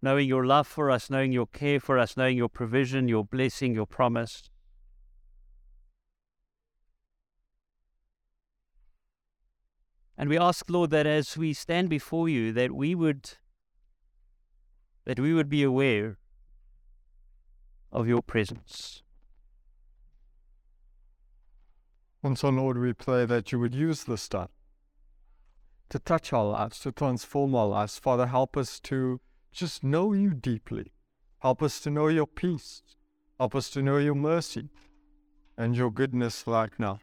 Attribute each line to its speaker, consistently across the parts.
Speaker 1: knowing your love for us, knowing your care for us, knowing your provision, your blessing, your promise. And we ask, Lord, that as we stand before you, that we would that we would be aware of your presence.
Speaker 2: And so, Lord, we pray that you would use this time to touch our lives, to transform our lives. Father, help us to just know you deeply. Help us to know your peace. Help us to know your mercy and your goodness like now.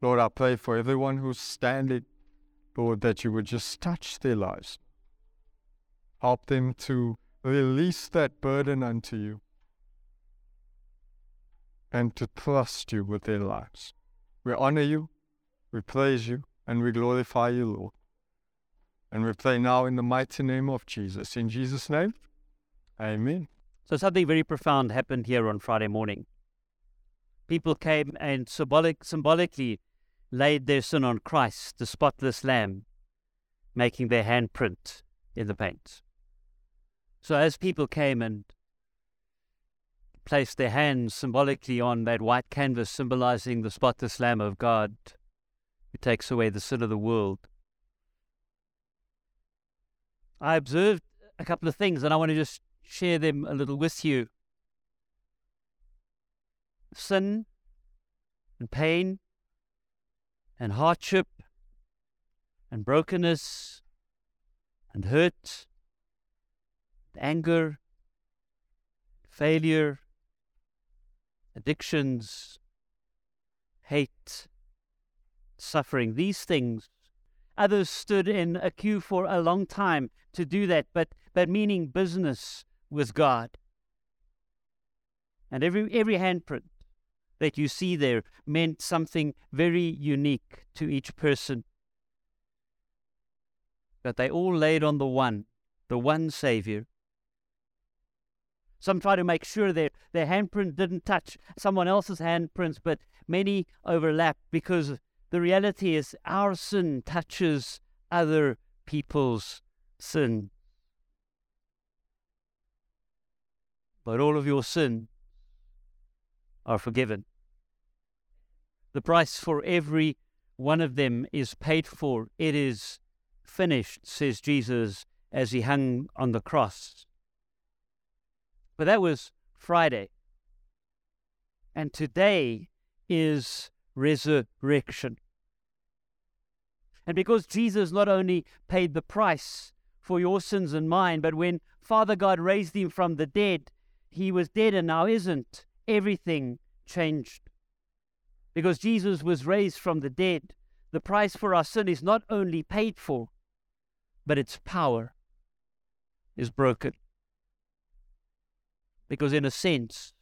Speaker 2: Lord, I pray for everyone who's standing, Lord, that you would just touch their lives. Help them to release that burden unto you and to trust you with their lives. We honor you, we praise you, and we glorify you, Lord. And we pray now in the mighty name of Jesus. In Jesus' name, amen.
Speaker 1: So something very profound happened here on Friday morning. People came and symbolic, symbolically laid their sin on Christ, the spotless lamb, making their handprint in the paint. So as people came and placed their hands symbolically on that white canvas symbolizing the spotless lamb of God, who takes away the sin of the world, I observed a couple of things and I want to just share them a little with you. Sin and pain and hardship and brokenness and hurt, and anger, failure, addictions, hate, suffering, these things Others stood in a queue for a long time to do that, but, but meaning business with God. And every, every handprint that you see there meant something very unique to each person. But they all laid on the one, the one Savior. Some try to make sure their, their handprint didn't touch someone else's handprints, but many overlap because the reality is our sin touches other people's sin. But all of your sin are forgiven. The price for every one of them is paid for. It is finished, says Jesus as he hung on the cross. But that was Friday. And today is resurrection. And because Jesus not only paid the price for your sins and mine, but when Father God raised him from the dead, he was dead and now isn't. Everything changed. Because Jesus was raised from the dead, the price for our sin is not only paid for, but its power is broken. Because in a sense,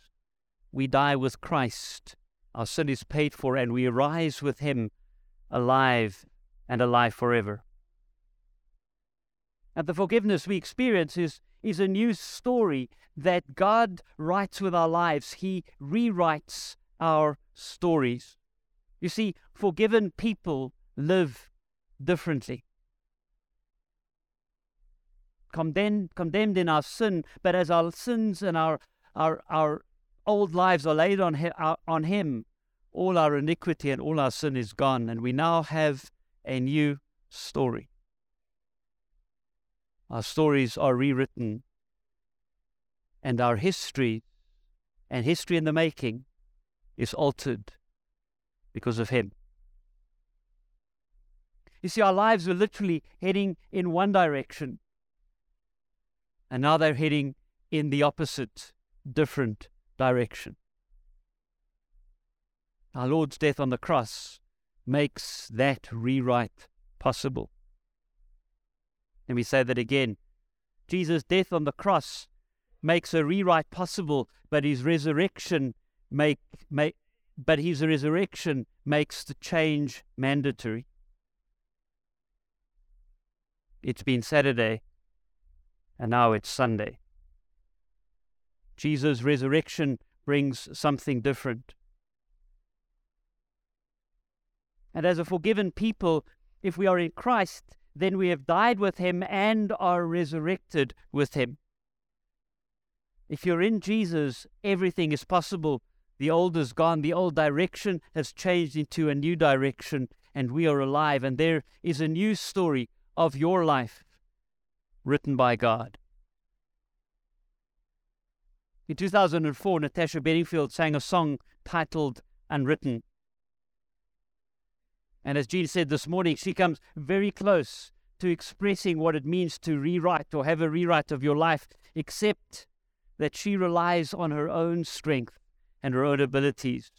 Speaker 1: we die with Christ our sin is paid for, and we rise with Him alive and alive forever. And the forgiveness we experience is, is a new story that God writes with our lives. He rewrites our stories. You see, forgiven people live differently. Condemned, condemned in our sin, but as our sins and our, our, our old lives are laid on, uh, on him, all our iniquity and all our sin is gone, and we now have a new story. Our stories are rewritten, and our history and history in the making is altered because of him. You see, our lives were literally heading in one direction, and now they're heading in the opposite, different direction. Our Lord's death on the cross makes that rewrite possible. Let me say that again. Jesus' death on the cross makes a rewrite possible, but his resurrection make, make but his resurrection makes the change mandatory. It's been Saturday, and now it's Sunday. Jesus' resurrection brings something different. And as a forgiven people, if we are in Christ, then we have died with him and are resurrected with him. If you're in Jesus, everything is possible. The old is gone, the old direction has changed into a new direction, and we are alive. And there is a new story of your life written by God. In 2004, Natasha Bedingfield sang a song titled Unwritten. And as Jean said this morning, she comes very close to expressing what it means to rewrite or have a rewrite of your life, except that she relies on her own strength and her own abilities.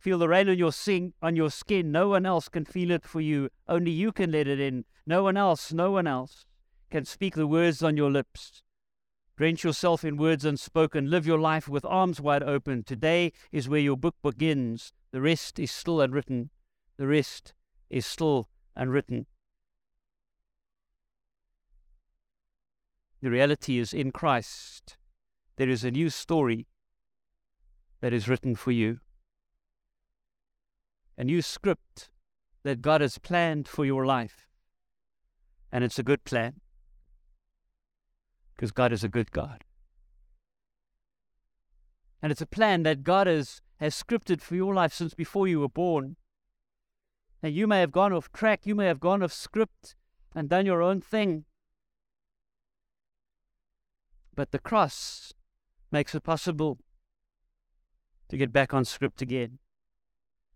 Speaker 1: Feel the rain on your sing on your skin. No one else can feel it for you. Only you can let it in. No one else, no one else can speak the words on your lips. Drench yourself in words unspoken. Live your life with arms wide open. Today is where your book begins. The rest is still unwritten. The rest is still unwritten. The reality is in Christ, there is a new story that is written for you, a new script that God has planned for your life. And it's a good plan because God is a good God. And it's a plan that God has, has scripted for your life since before you were born. Now, you may have gone off track, you may have gone off script and done your own thing. But the cross makes it possible to get back on script again.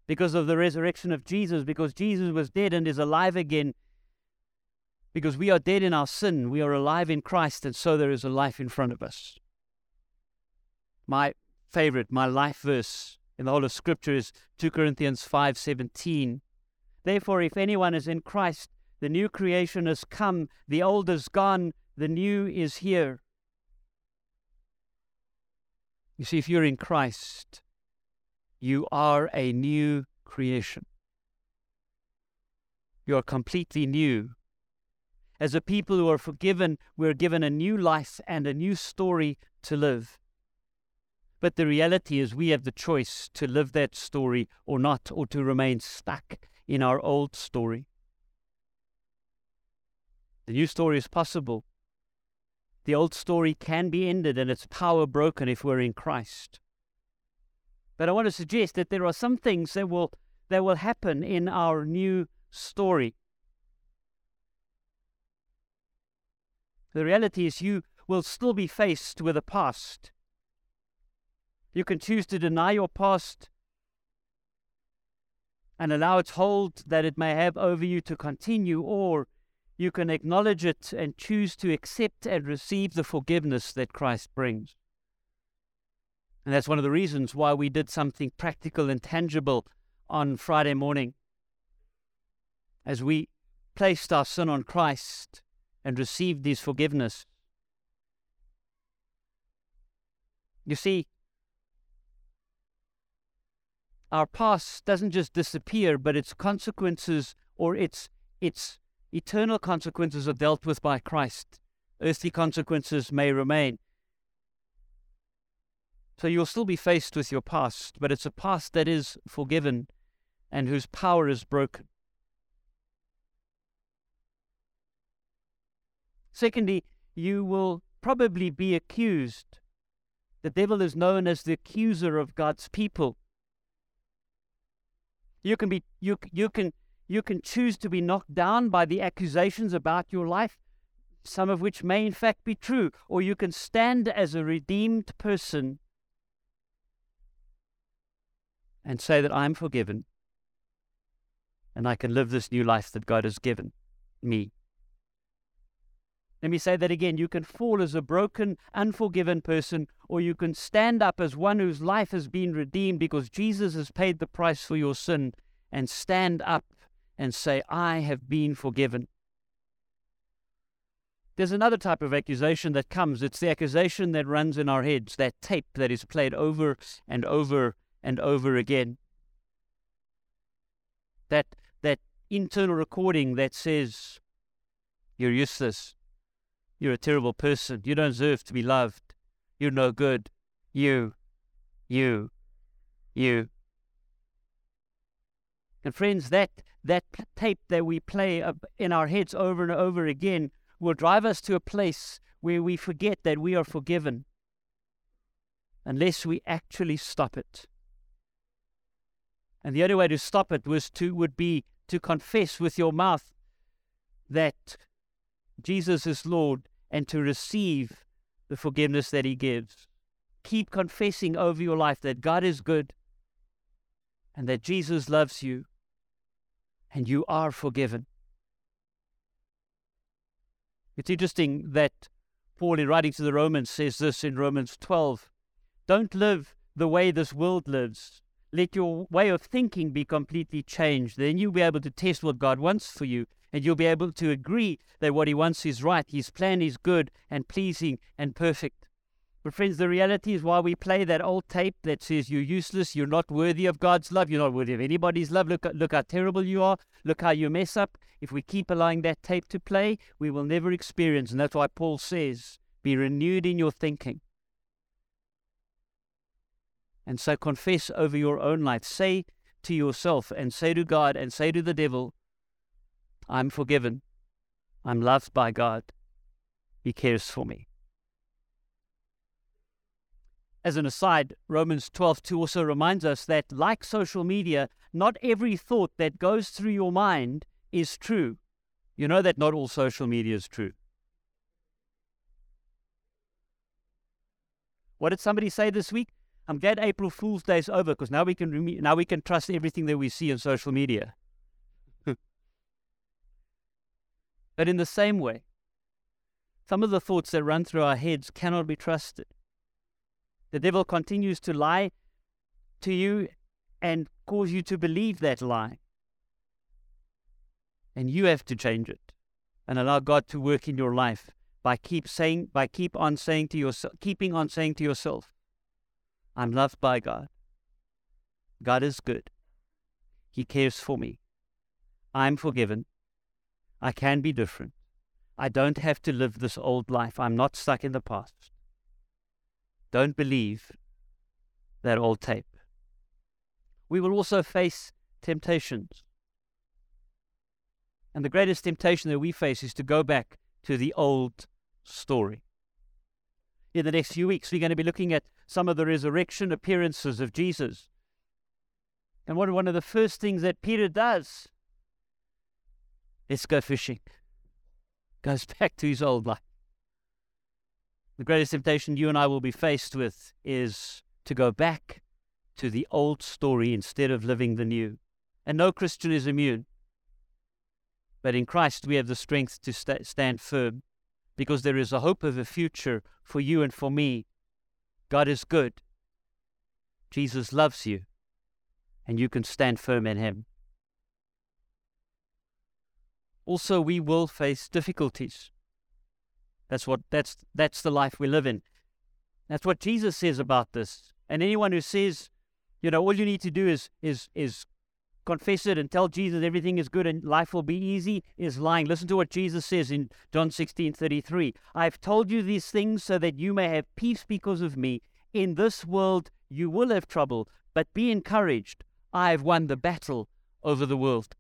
Speaker 1: Because of the resurrection of Jesus, because Jesus was dead and is alive again. Because we are dead in our sin, we are alive in Christ, and so there is a life in front of us. My favorite, my life verse in the whole of Scripture is 2 Corinthians 5:17. Therefore, if anyone is in Christ, the new creation has come, the old is gone, the new is here. You see, if you're in Christ, you are a new creation. You are completely new. As a people who are forgiven, we're given a new life and a new story to live. But the reality is, we have the choice to live that story or not, or to remain stuck in our old story. The new story is possible. The old story can be ended and its power broken if we're in Christ. But I want to suggest that there are some things that will that will happen in our new story. The reality is you will still be faced with a past. You can choose to deny your past and allow its hold that it may have over you to continue, or you can acknowledge it and choose to accept and receive the forgiveness that Christ brings. And that's one of the reasons why we did something practical and tangible on Friday morning. As we placed our sin on Christ and receive His forgiveness. You see, our past doesn't just disappear, but its consequences or its its eternal consequences are dealt with by Christ. Earthly consequences may remain. So you'll still be faced with your past, but it's a past that is forgiven and whose power is broken. Secondly, you will probably be accused. The devil is known as the accuser of God's people. You can be you you can you can choose to be knocked down by the accusations about your life, some of which may in fact be true, or you can stand as a redeemed person and say that I'm forgiven and I can live this new life that God has given me. Let me say that again. You can fall as a broken, unforgiven person, or you can stand up as one whose life has been redeemed because Jesus has paid the price for your sin and stand up and say, I have been forgiven. There's another type of accusation that comes. It's the accusation that runs in our heads, that tape that is played over and over and over again. That, that internal recording that says, You're useless. You're a terrible person. You don't deserve to be loved. You're no good. You, you, you. And friends, that that tape that we play in our heads over and over again will drive us to a place where we forget that we are forgiven. unless we actually stop it. And the only way to stop it was to would be to confess with your mouth that Jesus is Lord and to receive the forgiveness that He gives. Keep confessing over your life that God is good and that Jesus loves you and you are forgiven. It's interesting that Paul, in writing to the Romans, says this in Romans 12 Don't live the way this world lives. Let your way of thinking be completely changed. Then you'll be able to test what God wants for you, and you'll be able to agree that what He wants is right. His plan is good and pleasing and perfect. But, friends, the reality is while we play that old tape that says you're useless, you're not worthy of God's love, you're not worthy of anybody's love, look, look how terrible you are, look how you mess up. If we keep allowing that tape to play, we will never experience. And that's why Paul says, be renewed in your thinking. And so confess over your own life. Say to yourself and say to God and say to the devil, I'm forgiven. I'm loved by God. He cares for me. As an aside, Romans 12:2 also reminds us that, like social media, not every thought that goes through your mind is true. You know that not all social media is true. What did somebody say this week? I'm glad April Fool's Day is over because now we can rem- now we can trust everything that we see on social media. but in the same way, some of the thoughts that run through our heads cannot be trusted. The devil continues to lie to you and cause you to believe that lie. And you have to change it and allow God to work in your life by keep saying by keep on saying to yourself keeping on saying to yourself, I'm loved by God. God is good. He cares for me. I'm forgiven. I can be different. I don't have to live this old life. I'm not stuck in the past. Don't believe that old tape. We will also face temptations. And the greatest temptation that we face is to go back to the old story. In the next few weeks, we're going to be looking at some of the resurrection appearances of Jesus. And what one of the first things that Peter does, let's go fishing, goes back to his old life. The greatest temptation you and I will be faced with is to go back to the old story instead of living the new. And no Christian is immune. But in Christ, we have the strength to st- stand firm because there is a hope of a future for you and for me. God is good. Jesus loves you, and you can stand firm in Him. Also, we will face difficulties. That's what that's that's the life we live in. That's what Jesus says about this. And anyone who says, you know, all you need to do is is is confess it and tell Jesus everything is good and life will be easy is lying. Listen to what Jesus says in John 16 33. I've told you these things so that you may have peace because of me. In this world you will have trouble, but be encouraged. I have won the battle over the world.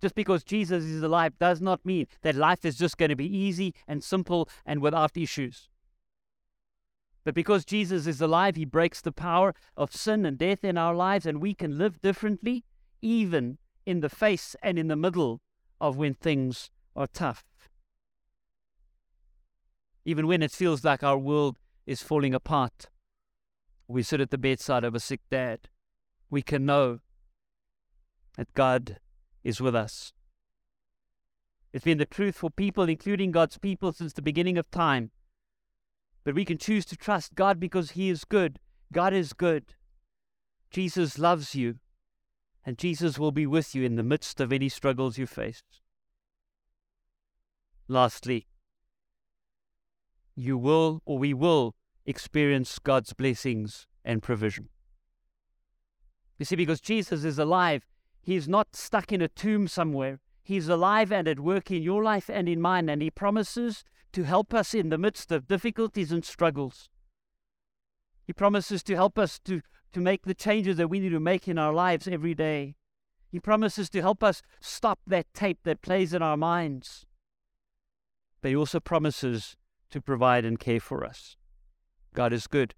Speaker 1: Just because Jesus is alive does not mean that life is just going to be easy and simple and without issues. But because Jesus is alive, he breaks the power of sin and death in our lives, and we can live differently, even in the face and in the middle of when things are tough. Even when it feels like our world is falling apart, we sit at the bedside of a sick dad. We can know that God is with us. It's been the truth for people, including God's people, since the beginning of time. But we can choose to trust God because He is good. God is good. Jesus loves you, and Jesus will be with you in the midst of any struggles you face. Lastly, you will or we will experience God's blessings and provision. You see, because Jesus is alive, He's not stuck in a tomb somewhere. He's alive and at work in your life and in mine, and He promises to help us in the midst of difficulties and struggles. He promises to help us to, to make the changes that we need to make in our lives every day. He promises to help us stop that tape that plays in our minds. But He also promises to provide and care for us. God is good.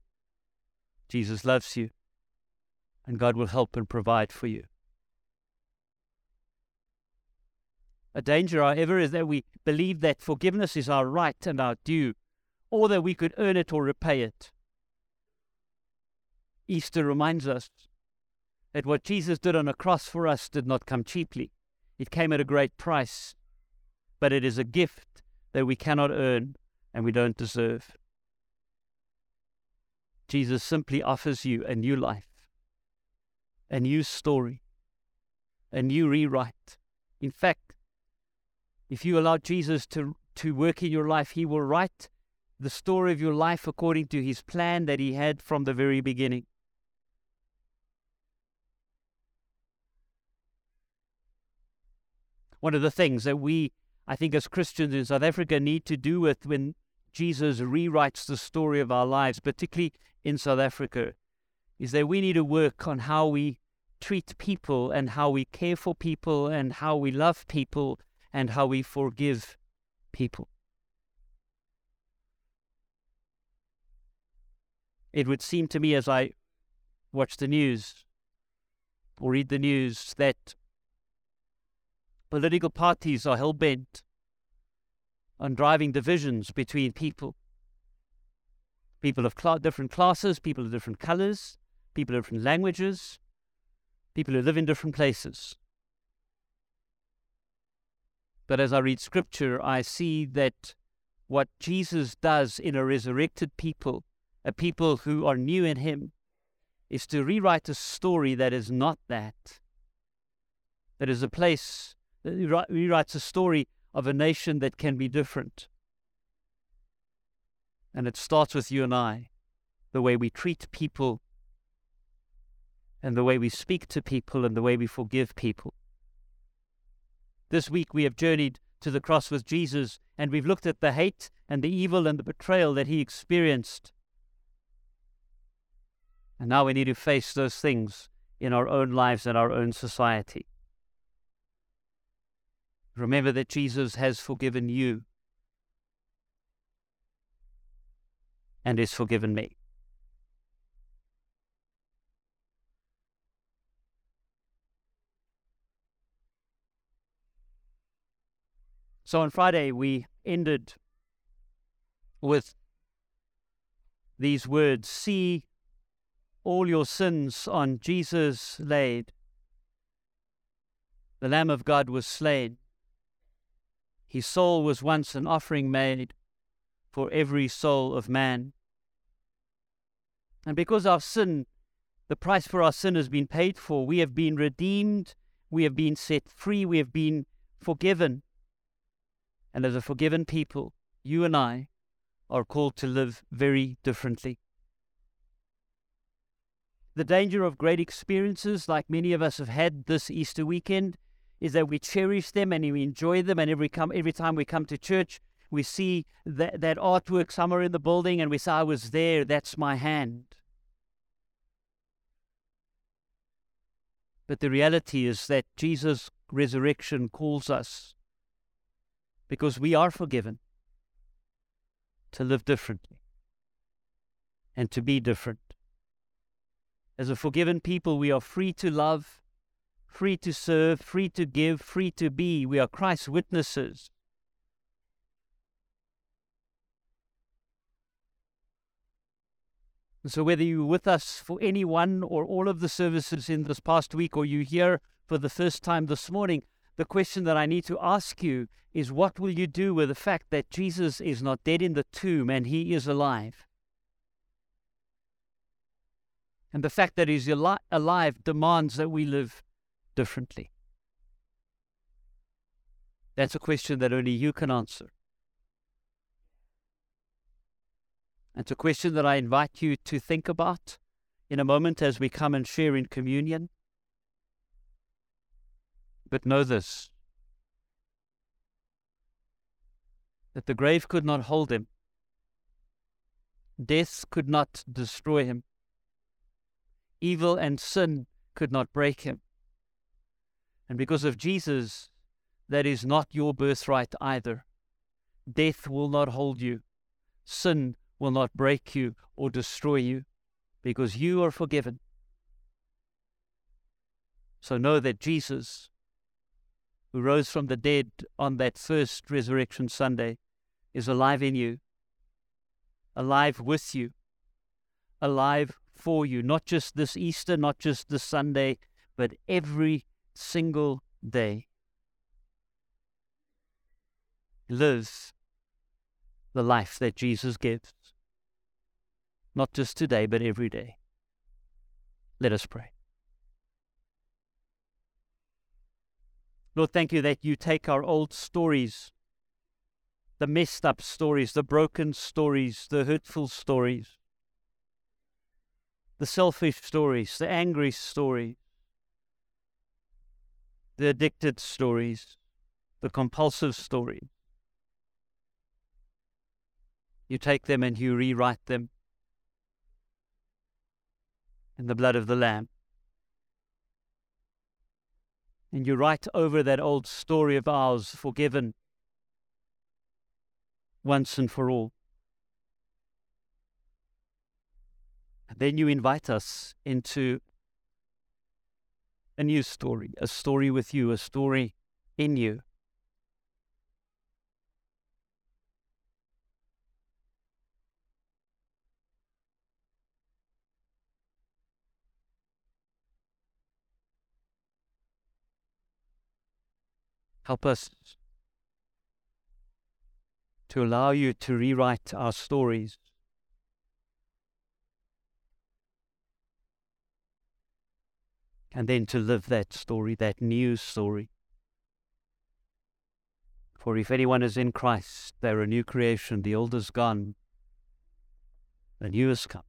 Speaker 1: Jesus loves you. And God will help and provide for you. A danger, however, is that we believe that forgiveness is our right and our due, or that we could earn it or repay it. Easter reminds us that what Jesus did on a cross for us did not come cheaply. It came at a great price, but it is a gift that we cannot earn and we don't deserve. Jesus simply offers you a new life, a new story, a new rewrite. In fact, if you allow Jesus to, to work in your life, He will write the story of your life according to His plan that He had from the very beginning. one of the things that we, I think, as Christians in South Africa, need to do with when Jesus rewrites the story of our lives, particularly in South Africa, is that we need to work on how we treat people and how we care for people and how we love people and how we forgive people. It would seem to me as I watch the news or read the news that political parties are hell bent on driving divisions between people. People of cl- different classes, people of different colors, people of different languages, people who live in different places. But as I read scripture, I see that what Jesus does in a resurrected people, a people who are new in Him, is to rewrite a story that is not that. That is a place he rewrites a story of a nation that can be different. And it starts with you and I, the way we treat people, and the way we speak to people, and the way we forgive people. This week we have journeyed to the cross with Jesus, and we've looked at the hate and the evil and the betrayal that he experienced. And now we need to face those things in our own lives and our own society. Remember that Jesus has forgiven you and has forgiven me. So on Friday, we ended with these words See all your sins on Jesus laid. The Lamb of God was slain his soul was once an offering made for every soul of man. And because our sin, the price for our sin has been paid for, we have been redeemed, we have been set free, we have been forgiven. And as a forgiven people, you and I are called to live very differently. The danger of great experiences, like many of us have had this Easter weekend, is that we cherish them and we enjoy them. And every, come, every time we come to church, we see that, that artwork somewhere in the building and we say, I was there, that's my hand. But the reality is that Jesus' resurrection calls us because we are forgiven to live differently and to be different. As a forgiven people, we are free to love free to serve, free to give, free to be. We are Christ's witnesses. And so, whether you're with us for any one or all of the services in this past week, or you here for the first time this morning, the question that I need to ask you is what will you do with the fact that Jesus is not dead in the tomb and he is alive? And the fact that he's alive demands that we live differently? That's a question that only you can answer. It's a question that I invite you to think about in a moment as we come and share in communion. But know this that the grave could not hold him, death could not destroy him, evil and sin could not break him. And because of Jesus, that is not your birthright either. Death will not hold you. sin will not break you or destroy you because you are forgiven. So know that Jesus, who rose from the dead on that first resurrection Sunday, is alive in you, alive with you, alive for you, not just this Easter, not just this Sunday, but every single day. Live the life that Jesus gives, not just today, but every day. Let us pray. Lord, thank you that you take our old stories, the messed up stories, the broken stories, the hurtful stories, the selfish stories, the angry stories, the addicted stories, the compulsive stories. You take them and you rewrite them in the blood of the Lamb. And you write over that old story of ours, forgiven once and for all. And then you invite us into a new story, a story with you, a story in you. Help us to allow you to rewrite our stories and then to live that story, that new story. For if anyone is in Christ, they're a new creation. The old is gone, the new has come.